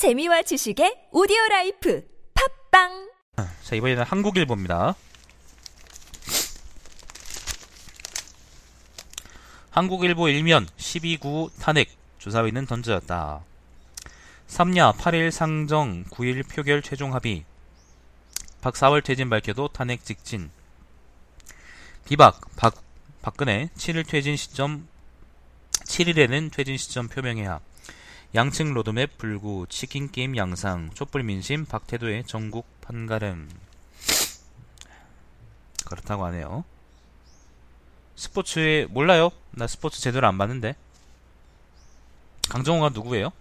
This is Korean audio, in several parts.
재미와 지식의 오디오 라이프 팟빵 자, 이번에는 한국일보입니다. 한국일보 일면 12구 탄핵 주사위는 던져졌다. 3야 8일 상정 9일 표결 최종 합의 박 4월 퇴진 밝혀도 탄핵 직진 비박 박 박근혜 7일 퇴진 시점 7일에는 퇴진 시점 표명해야 양측 로드맵 불구 치킨 게임 양상 촛불 민심 박태도의 전국 판가름 그렇다고 하네요. 스포츠에 몰라요? 나 스포츠 제대로 안 봤는데. 강정호가 누구예요?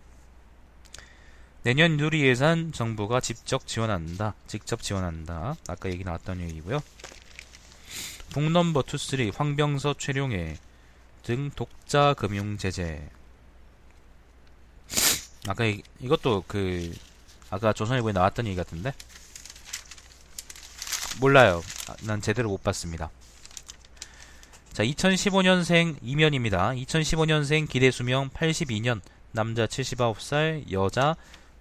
내년 누리 예산 정부가 직접 지원한다. 직접 지원한다. 아까 얘기 나왔던 얘기고요. 북넘버 투쓰리 황병서 최룡해 등 독자 금융 제재. 아까 이, 이것도 그 아까 조선일보에 나왔던 얘기 같은데 몰라요. 아, 난 제대로 못 봤습니다. 자, 2015년생 이면입니다. 2015년생 기대 수명 82년, 남자 79살, 여자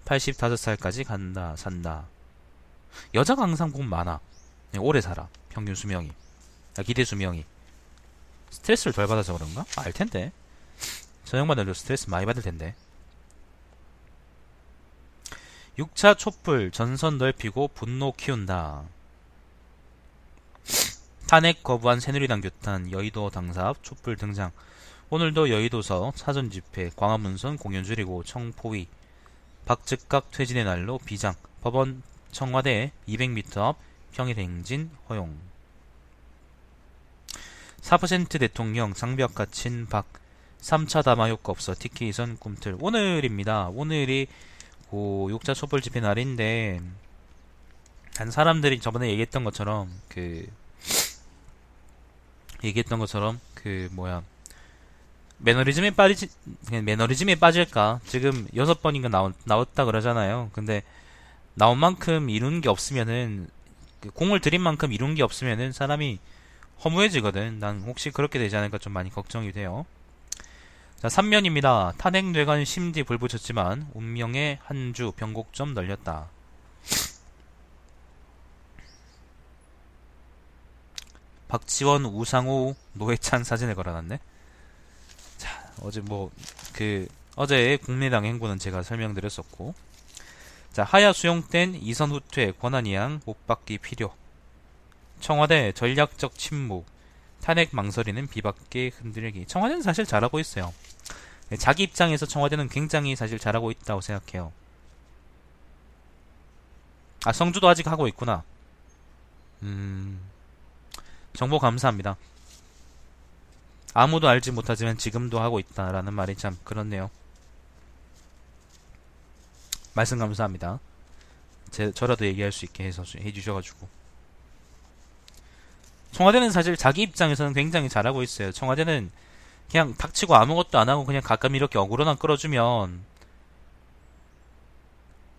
85살까지 간다, 산다. 여자가 항상 복 많아. 네, 오래 살아. 평균 수명이. 아, 기대 수명이. 스트레스를 덜 받아서 그런가? 아, 알 텐데. 저 양반들도 스트레스 많이 받을 텐데. 6차 촛불 전선 넓히고 분노 키운다. 탄핵 거부한 새누리당 규탄 여의도 당사 앞 촛불 등장. 오늘도 여의도서 사전 집회 광화문선 공연 줄이고 청포위 박즉각 퇴진의 날로 비장 법원 청와대 200m 앞 평일 행진 허용 4% 대통령 장벽 갇힌 박 3차 담화 효과 없어 TK선 꿈틀 오늘입니다. 오늘이 고 6자 촛불 집회 날인데 한 사람들이 저번에 얘기했던 것처럼 그 얘기했던 것처럼 그 뭐야 매너리즘에 빠지지 그냥 매너리즘에 빠질까 지금 여섯 번인가 나온 나왔다 그러잖아요. 근데 나온 만큼 이룬 게 없으면은 그 공을 들인 만큼 이룬 게 없으면은 사람이 허무해지거든. 난 혹시 그렇게 되지 않을까 좀 많이 걱정이 돼요. 자, 3면입니다. 탄핵 뇌관 심지 불붙였지만 운명의 한 주 변곡 좀 널렸다. 박지원, 우상호, 노회찬 사진을 걸어놨네. 자, 어제 뭐, 그, 어제의 국민당 행보는 제가 설명드렸었고. 자, 하야 수용된 이선 후퇴 권한이양 못 받기 필요. 청와대 전략적 침묵. 탄핵 망설이는 비박계 흔들기. 청와대는 사실 잘하고 있어요. 자기 입장에서 청와대는 굉장히 사실 잘하고 있다고 생각해요. 아, 성주도 아직 하고 있구나. 음, 정보 감사합니다. 아무도 알지 못하지만 지금도 하고 있다라는 말이 참 그렇네요. 말씀 감사합니다. 제, 저라도 얘기할 수 있게 해서 해주셔가지고. 청와대는 사실 자기 입장에서는 굉장히 잘하고 있어요. 청와대는 그냥 닥치고 아무것도 안 하고 그냥 가끔 이렇게 어그로나 끌어주면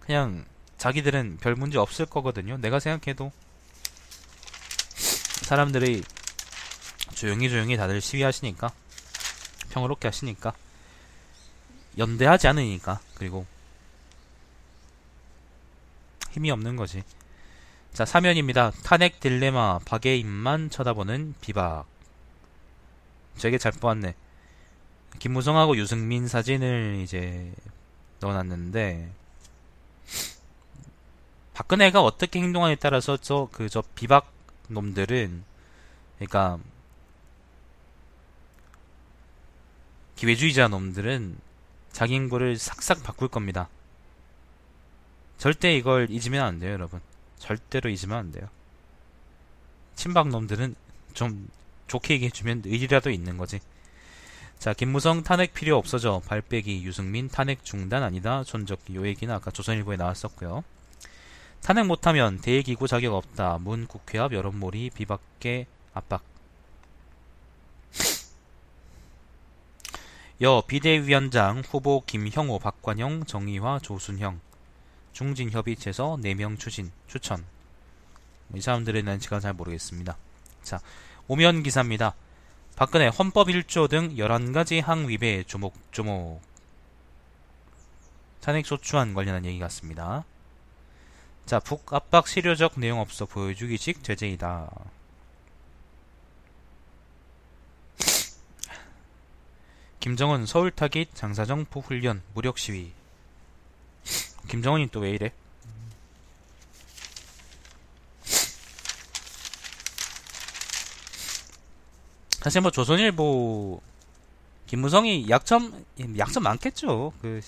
그냥 자기들은 별 문제 없을 거거든요. 내가 생각해도 사람들이 조용히 조용히 다들 시위하시니까 평화롭게 하시니까 연대하지 않으니까 그리고 힘이 없는 거지. 자, 사면입니다. 탄핵 딜레마, 박의 입만 쳐다보는 비박. 되게 잘 뽑았네. 김무성하고 유승민 사진을 이제 넣어놨는데, 박근혜가 어떻게 행동하냐에 따라서 저, 그, 저 비박 놈들은, 그러니까, 기회주의자 놈들은 자기 행보를 싹싹 바꿀 겁니다. 절대 이걸 잊으면 안 돼요, 여러분. 절대로 잊으면 안 돼요. 친박 놈들은 좀 좋게 얘기해주면 의리라도 있는 거지. 자, 김무성 탄핵 필요 없어져. 발빼기 유승민 탄핵 중단 아니다. 존적기 요 얘기는 아까 조선일보에 나왔었고요. 탄핵 못하면 대기구 자격 없다. 문 국회 앞 여론몰이 비박계 압박. 여 비대위원장 후보 김형호, 박관영, 정의화, 조순형. 중진협의체에서 4명 추진, 추천. 이 사람들의 난지가 잘 모르겠습니다. 자, 오면 기사입니다. 박근혜 헌법 1조 등 11가지 항위배 조목조목. 탄핵 소추안 관련한 얘기 같습니다. 자, 북압박 실효적 내용 없어 보여주기식 제재이다. 김정은 서울 타깃 장사정 포 훈련 무력 시위. 김정은이 또 왜 이래? 사실 뭐 조선일보 김무성이 약점 약점 많겠죠. 그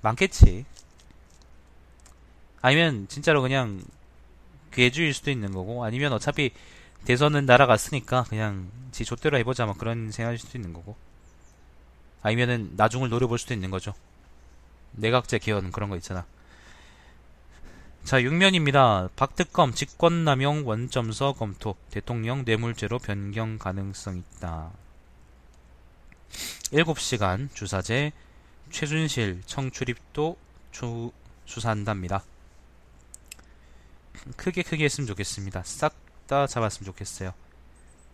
많겠지. 아니면 진짜로 그냥 괴주일 수도 있는 거고 아니면 어차피 대선은 날아갔으니까 그냥 지 좆대로 해보자 뭐 그런 생각일 수도 있는 거고 아니면은 나중을 노려볼 수도 있는 거죠. 내각제 개헌 그런 거 있잖아. 자, 6면입니다. 박특검 직권남용 원점서 검토. 대통령 뇌물죄로 변경 가능성 있다. 7시간 주사제 최준실 청출입도 주, 수사한답니다. 크게 크게 했으면 좋겠습니다. 싹 다 잡았으면 좋겠어요.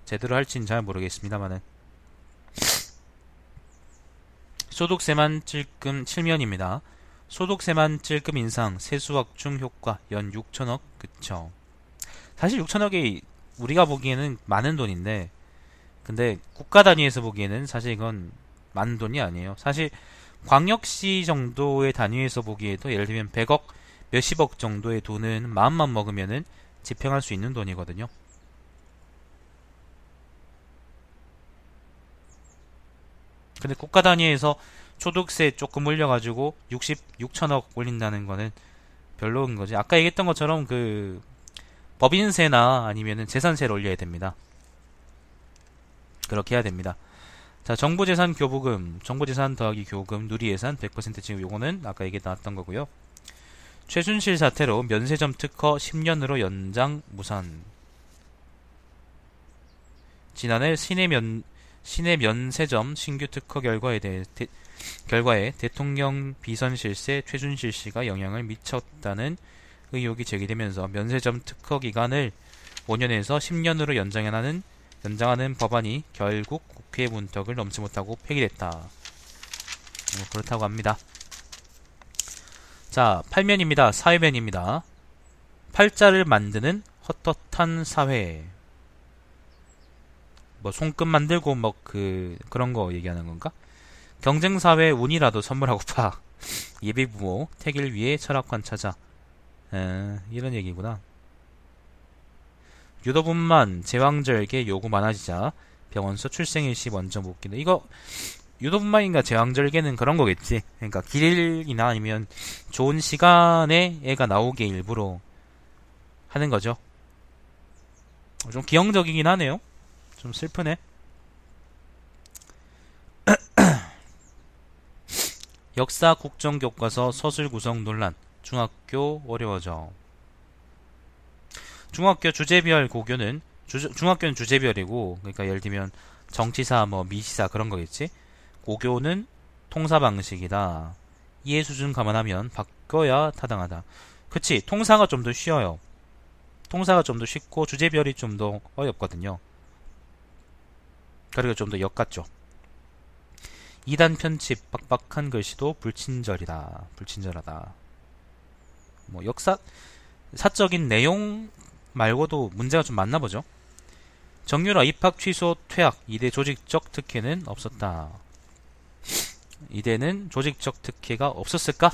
제대로 할지는 잘 모르겠습니다만은. 소득세만 찔끔 7면입니다. 소득세만 찔끔 인상, 세수 확충 효과, 연 6천억, 그쵸. 사실 6천억이 우리가 보기에는 많은 돈인데, 근데 국가 단위에서 보기에는 사실 이건 많은 돈이 아니에요. 사실 광역시 정도의 단위에서 보기에도 예를 들면 100억, 몇십억 정도의 돈은 마음만 먹으면은 집행할 수 있는 돈이거든요. 근데 국가 단위에서 소득세 조금 올려가지고 66천억 올린다는 거는 별로인 거지. 아까 얘기했던 것처럼 그 법인세나 아니면은 재산세를 올려야 됩니다. 그렇게 해야 됩니다. 자, 정부재산 교부금, 정부재산 더하기 교부금, 누리예산 100% 지금 요거는 아까 얘기 나왔던 거고요. 최순실 사태로 면세점 특허 10년으로 연장 무산. 지난해 시내 면 시내 면세점 신규 특허 결과에 대해 대, 결과에 대통령 비선 실세 최준실 씨가 영향을 미쳤다는 의혹이 제기되면서 면세점 특허 기간을 5년에서 10년으로 연장하는 연장하는 법안이 결국 국회 문턱을 넘지 못하고 폐기됐다. 뭐 그렇다고 합니다. 자, 8면입니다. 사회면입니다. 팔자를 만드는 헛헛한 사회. 뭐 손금 만들고 뭐 그 그런 거 얘기하는 건가? 경쟁 사회 운이라도 선물하고파. 예비 부모 태길 위해 철학관 찾아. 에, 이런 얘기구나. 유도분만 제왕절개 요구 많아지자 병원서 출생일시 먼저 묻기는 이거 유도분만인가 제왕절개는 그런 거겠지. 그러니까 길이나 아니면 좋은 시간에 애가 나오게 일부러 하는 거죠. 좀 기형적이긴 하네요. 좀 슬프네. 역사 국정 교과서 서술 구성 논란. 중학교 어려워져. 중학교 주제별 고교는 주, 중학교는 주제별이고 그러니까 예를 들면 정치사 뭐 미시사 그런 거겠지. 고교는 통사 방식이다. 이해 수준 감안하면 바꿔야 타당하다. 그치 통사가 좀 더 쉬워요. 통사가 좀 더 쉽고 주제별이 좀 더 어렵거든요. 그리고 좀 더 역같죠. 2단 편집 빡빡한 글씨도 불친절이다. 불친절하다. 뭐 역사 사적인 내용 말고도 문제가 좀 많나 보죠. 정유라 입학 취소 퇴학 이대 조직적 특혜는 없었다. 이대는 조직적 특혜가 없었을까?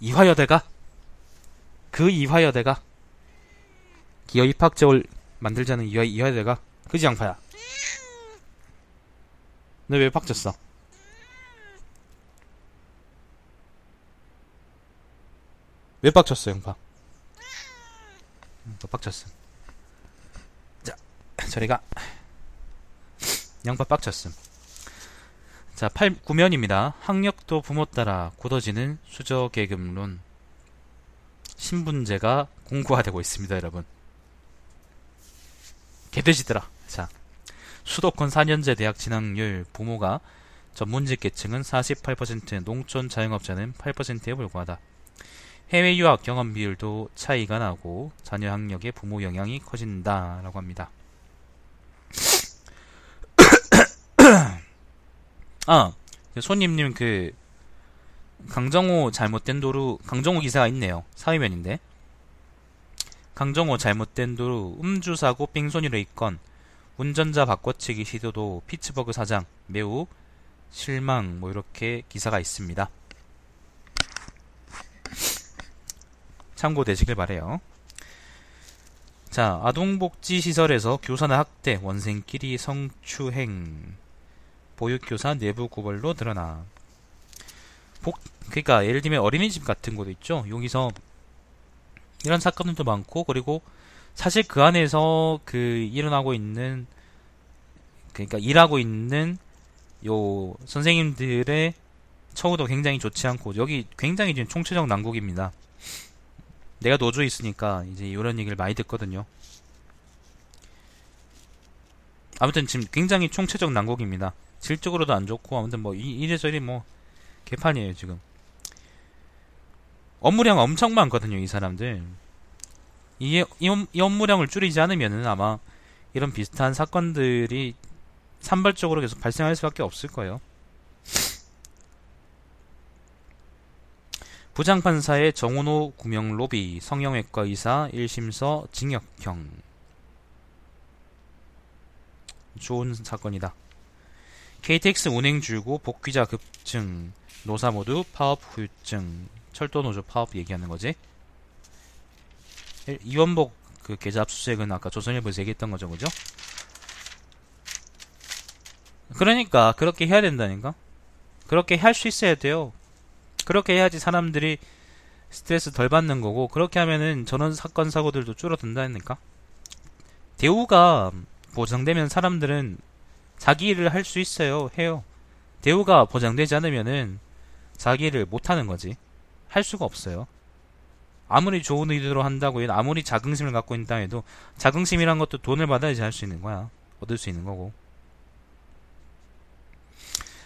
이화여대가 그 이화여대가 기어 입학제를 만들자는 이화, 이화여대가 그지 양파야? 너왜 빡쳤어? 왜 빡쳤어 양파? 너 빡쳤음. 자 저리가. 양파 빡쳤음. 자 8, 9면입니다. 학력도 부모 따라 굳어지는 수저계급론. 신분제가 공고화되고 있습니다 여러분. 개돼지들아 자 수도권 4년제 대학 진학률 부모가 전문직 계층은 48% 농촌 자영업자는 8%에 불과하다. 해외 유학 경험 비율도 차이가 나고 자녀 학력에 부모 영향이 커진다라고 합니다. 아, 그 손님님 그 강정호 잘못된 도로 강정호 기사가 있네요. 사위면인데 강정호 잘못된 도로 음주 사고 뺑소니로 있건 운전자 바꿔치기 시도도 피츠버그 사장 매우 실망 뭐 이렇게 기사가 있습니다. 참고되시길 바래요. 자, 아동복지시설에서 교사나 학대, 원생끼리 성추행, 보육교사 내부 구벌로 드러나. 복, 그러니까 예를 들면 어린이집 같은 곳도 있죠. 여기서 이런 사건들도 많고 그리고 사실 그 안에서 그 일어나고 있는 그러니까 일하고 있는 요 선생님들의 처우도 굉장히 좋지 않고 여기 굉장히 지금 총체적 난국입니다. 내가 노조에 있으니까 이제 이런 얘기를 많이 듣거든요. 아무튼 지금 굉장히 총체적 난국입니다. 질적으로도 안 좋고 아무튼 뭐 이래저래 뭐 개판이에요 지금. 업무량 엄청 많거든요 이 사람들. 이, 이, 이 업무량을 줄이지 않으면은 아마 이런 비슷한 사건들이 산발적으로 계속 발생할 수밖에 없을 거예요. 부장판사의 정은호 구명 로비 성형외과 의사 1심서 징역형 좋은 사건이다. KTX 운행 줄고 복귀자 급증 노사 모두 파업 후유증 철도 노조 파업 얘기하는 거지. 이원복 그 계좌 압수수색은 아까 조선일보에서 얘기했던 거죠, 그죠? 그러니까 그렇게 해야 된다니까. 그렇게 할 수 있어야 돼요. 그렇게 해야지 사람들이 스트레스 덜 받는 거고 그렇게 하면은 저런 사건 사고들도 줄어든다니까. 대우가 보장되면 사람들은 자기 일을 할 수 있어요. 해요. 대우가 보장되지 않으면은 자기 일을 못 하는 거지. 할 수가 없어요. 아무리 좋은 의도로 한다고 해도 아무리 자긍심을 갖고 있다 해도 자긍심이란 것도 돈을 받아야지 할 수 있는 거야. 얻을 수 있는 거고.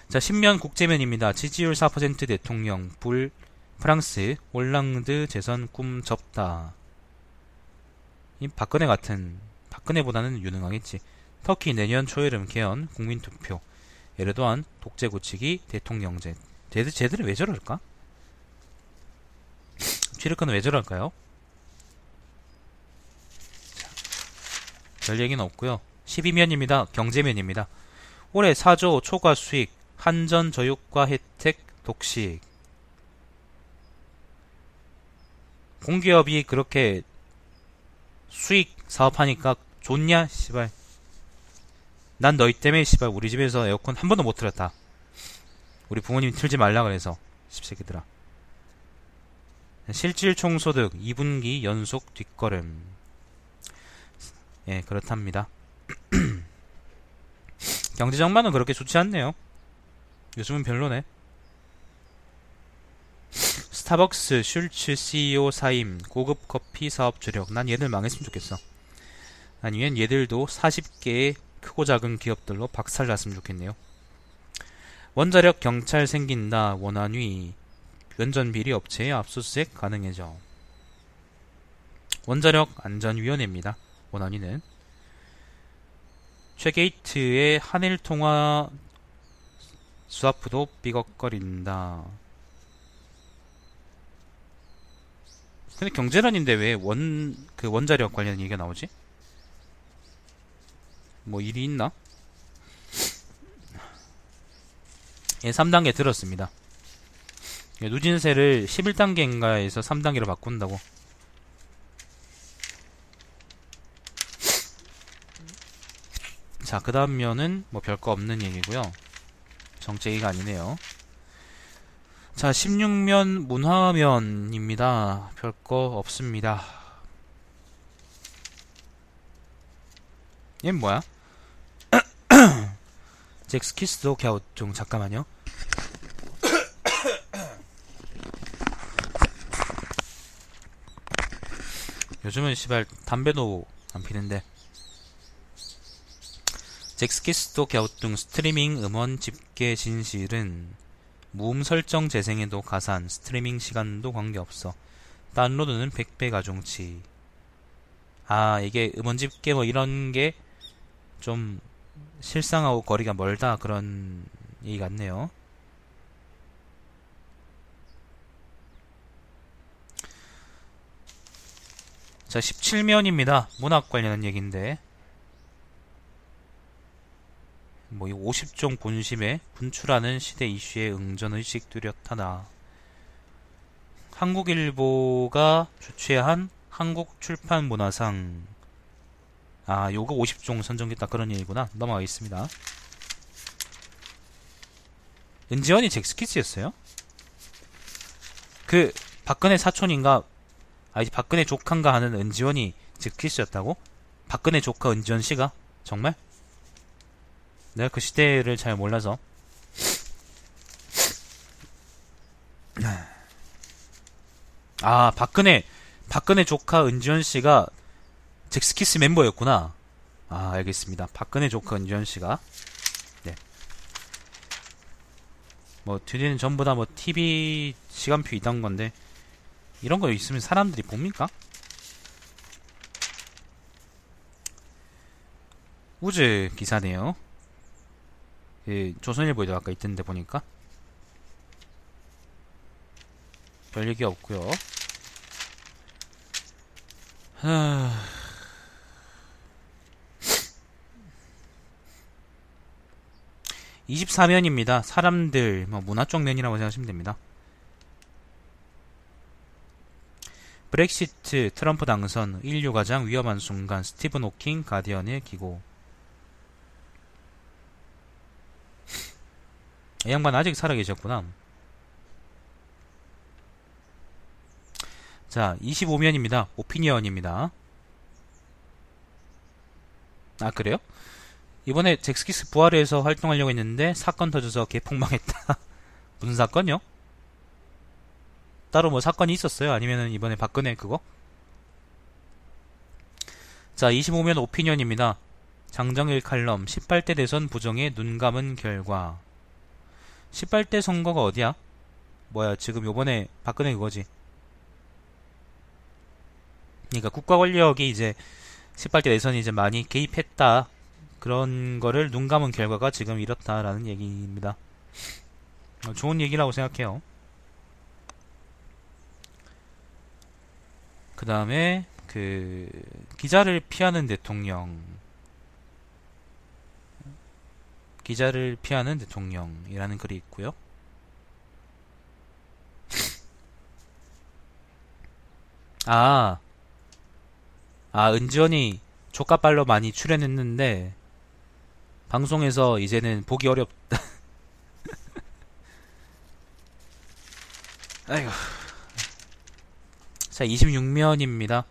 자, 신면 국제면입니다. 지지율 4% 대통령, 불, 프랑스, 올랑드 재선 꿈 접다. 이 박근혜 같은, 박근혜보다는 유능하겠지. 터키 내년 초여름 개헌, 국민투표. 에르도안, 독재 고치기, 대통령제. 쟤들, 쟤들은 왜 저럴까? 취르크는 왜 저럴까요? 자, 별 얘기는 없고요 12면입니다. 경제면입니다. 올해 4조 초과 수익, 한전 저유가 혜택 독식. 공기업이 그렇게 수익 사업하니까 좋냐? 씨발. 난 너희 때문에 씨발 우리 집에서 에어컨 한 번도 못 틀었다. 우리 부모님 틀지 말라 그래서 십새끼들아. 실질 총소득 2분기 연속 뒷걸음. 예, 그렇답니다. 경제 전반은 그렇게 좋지 않네요. 요즘은 별로네. 스타벅스 슐츠 CEO 사임 고급 커피 사업 주력. 난 얘들 망했으면 좋겠어. 아니면 얘들도 40개의 크고 작은 기업들로 박살났으면 좋겠네요. 원자력 경찰 생긴다 원안위 연전비리 업체에 압수수색 가능해져. 원자력 안전위원회입니다. 원안위는 최게이트의 한일 통화 수아프도 삐걱거린다. 근데 경제란인데 왜 원, 그 원자력 관련 얘기가 나오지? 뭐 일이 있나? 예, 3단계 들었습니다. 예, 누진세를 11단계인가에서 3단계로 바꾼다고. 자, 그 다음 면은 뭐 별거 없는 얘기고요. 정체기가 아니네요. 자, 16면 문화면입니다. 별거 없습니다. 얘는 뭐야? 잭스키스도 갸우뚱 잠깐만요. 요즘은 시발 담배도 안 피는데 잭스키스도 갸우뚱 스트리밍 음원 집계 진실은 무음 설정 재생에도 가산, 스트리밍 시간도 관계없어. 다운로드는 100배 가중치. 아, 이게 음원 집계 뭐 이런 게 좀 실상하고 거리가 멀다 그런 얘기 같네요. 자, 17면입니다. 문학 관련한 얘기인데. 뭐, 이 50종 본심에 분출하는 시대 이슈에 응전의식 뚜렷하다. 한국일보가 주최한 한국출판문화상. 아, 요거 50종 선정됐다. 그런 얘기구나. 넘어가겠습니다. 은지원이 잭스키스였어요? 그, 박근혜 사촌인가, 아, 이제 박근혜 조카인가 하는 은지원이 잭스키스였다고? 박근혜 조카 은지원 씨가? 정말? 내가 그 시대를 잘 몰라서. 아, 박근혜, 박근혜 조카 은지원 씨가 잭스키스 멤버였구나. 아, 알겠습니다. 박근혜 조카 은지원 씨가. 네. 뭐, 뒤에는 전부 다 뭐, TV 시간표 이던 건데, 이런 거 있으면 사람들이 봅니까? 우즈 기사네요. 그 조선일보에도 아까 있던데 보니까 별 얘기 없고요. 하... 24면입니다. 사람들, 뭐 문화 쪽 면이라고 생각하시면 됩니다. 브렉시트, 트럼프 당선, 인류 가장 위험한 순간, 스티븐 호킹, 가디언의 기고. 이 양반 아직 살아계셨구나. 자, 25면입니다. 오피니언입니다. 아, 그래요? 이번에 잭스키스 부활에서 활동하려고 했는데 사건 터져서 개폭망했다. 무슨 사건요? 따로 뭐 사건이 있었어요? 아니면은 이번에 박근혜 그거? 자, 25면 오피니언입니다. 장정일 칼럼 18대 대선 부정에 눈 감은 결과 18대 선거가 어디야? 뭐야, 지금 요번에 박근혜 그거지. 그러니까 국가 권력이 이제 18대 대선이 이제 많이 개입했다. 그런 거를 눈 감은 결과가 지금 이렇다라는 얘기입니다. 어, 좋은 얘기라고 생각해요. 그 다음에 그 기자를 피하는 대통령 기자를 피하는 대통령이라는 글이 있고요. 아, 아 은지원이 조카빨로 많이 출연했는데 방송에서 이제는 보기 어렵다. 아이고. 자, 26면입니다.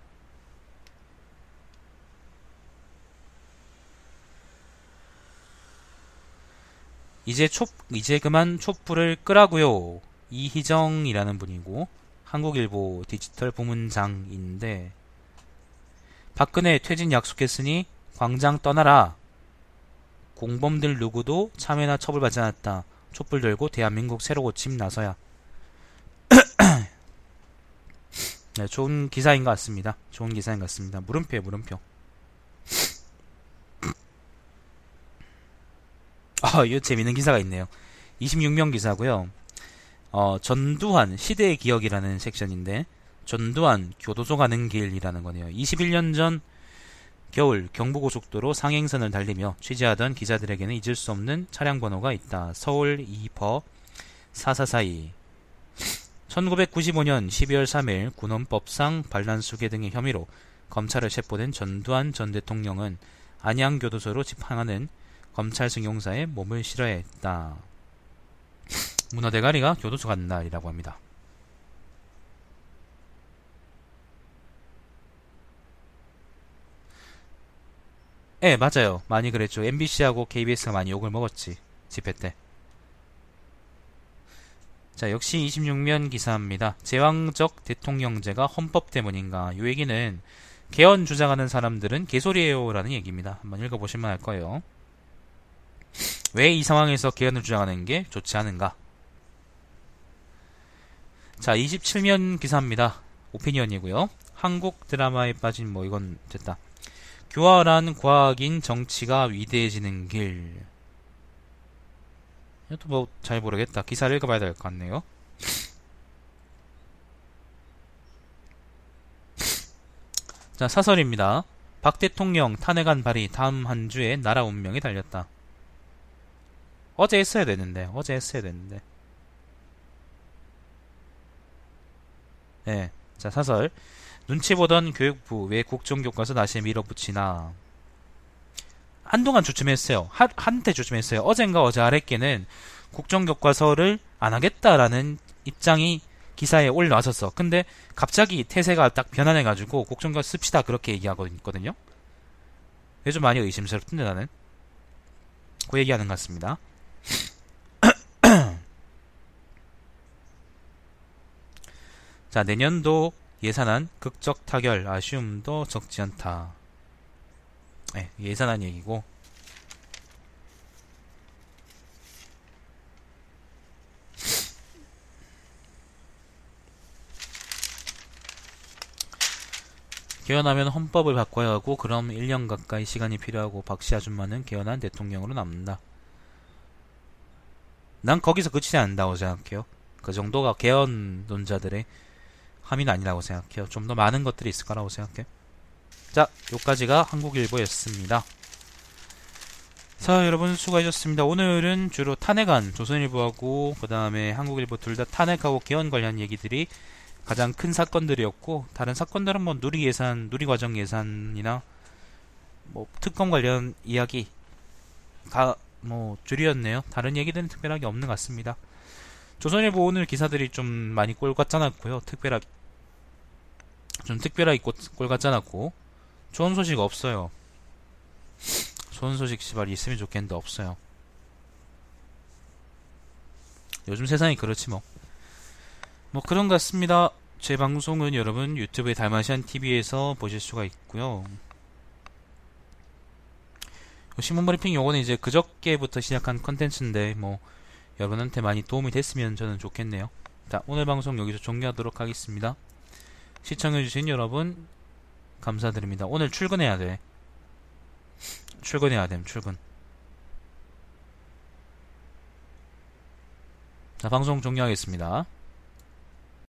이제 촛, 이제 그만 촛불을 끄라고요. 이희정이라는 분이고, 한국일보 디지털 부문장인데, 박근혜 퇴진 약속했으니 광장 떠나라. 공범들 누구도 참여나 처벌받지 않았다. 촛불 들고 대한민국 새로 고침 나서야. 네, 좋은 기사인 것 같습니다. 좋은 기사인 것 같습니다. 물음표에 물음표. 아, 이거 재밌는 기사가 있네요. 26명 기사고요. 어, 전두환 시대의 기억이라는 섹션인데 전두환 교도소 가는 길이라는 거네요. 21년 전 겨울 경부고속도로 상행선을 달리며 취재하던 기자들에게는 잊을 수 없는 차량 번호가 있다. 서울 2버 4442 1995년 12월 3일 군원법상 반란수계 등의 혐의로 검찰에 체포된 전두환 전 대통령은 안양교도소로 집행하는 검찰 승용사에 몸을 실어야 했다. 문화대가리가 교도소 간 날이라고 합니다. 예, 네, 맞아요. 많이 그랬죠. MBC하고 KBS가 많이 욕을 먹었지. 집회 때. 자, 역시 26면 기사입니다. 제왕적 대통령제가 헌법 때문인가? 이 얘기는 개헌 주장하는 사람들은 개소리예요 라는 얘기입니다. 한번 읽어보시면 알 거예요. 왜 이 상황에서 개헌을 주장하는 게 좋지 않은가? 자, 27면 기사입니다. 오피니언이고요. 한국 드라마에 빠진 뭐 이건 됐다. 교활한 과학인 정치가 위대해지는 길. 이것도 뭐 잘 모르겠다. 기사를 읽어봐야 될 것 같네요. 자, 사설입니다. 박 대통령 탄핵안 발의 다음 한 주에 나라 운명이 달렸다. 어제 했어야 되는데, 어제 했어야 되는데. 네. 자, 사설. 눈치 보던 교육부 왜 국정교과서 다시 밀어붙이나. 한동안 주춤했어요. 한, 한때 주춤했어요. 어젠가 어제 아랫께는 국정교과서를 안 하겠다라는 입장이 기사에 올라왔었어. 근데 갑자기 태세가 딱 변환해가지고 국정교과 씁시다 그렇게 얘기하고 있거든요. 요즘 많이 의심스럽던데 나는. 그 얘기하는 것 같습니다. 자, 내년도 예산안 극적 타결 아쉬움도 적지 않다. 네, 예산안 얘기고. 개헌하면 헌법을 바꿔야 하고 그럼 1년 가까이 시간이 필요하고 박씨 아줌마는 개헌한 대통령으로 남는다. 난 거기서 그치지 않는다고 생각해요. 그 정도가 개헌론자들의 함의는 아니라고 생각해요. 좀 더 많은 것들이 있을 거라고 생각해요. 자, 요까지가 한국일보였습니다. 자, 여러분 수고하셨습니다. 오늘은 주로 탄핵안, 조선일보하고 그 다음에 한국일보 둘 다 탄핵하고 개헌 관련 얘기들이 가장 큰 사건들이었고 다른 사건들은 뭐 누리 예산, 누리 과정 예산이나 뭐 특검 관련 이야기가 뭐 줄이었네요. 다른 얘기들은 특별하게 없는 것 같습니다. 조선일보 오늘 기사들이 좀 많이 꼴 같지 않았고요. 특별하게 좀 특별하게 꼴 같지 않았고 좋은 소식 없어요. 좋은 소식 시발 있으면 좋겠는데 없어요. 요즘 세상이 그렇지 뭐. 뭐 그런 것 같습니다. 제 방송은 여러분 유튜브의 달마시안 TV에서 보실 수가 있고요. 신문 브리핑 요거는 이제 그저께부터 시작한 컨텐츠인데 뭐 여러분한테 많이 도움이 됐으면 저는 좋겠네요. 자, 오늘 방송 여기서 종료하도록 하겠습니다. 시청해주신 여러분 감사드립니다. 오늘 출근해야 돼. 출근해야 됨, 출근. 자, 방송 종료하겠습니다.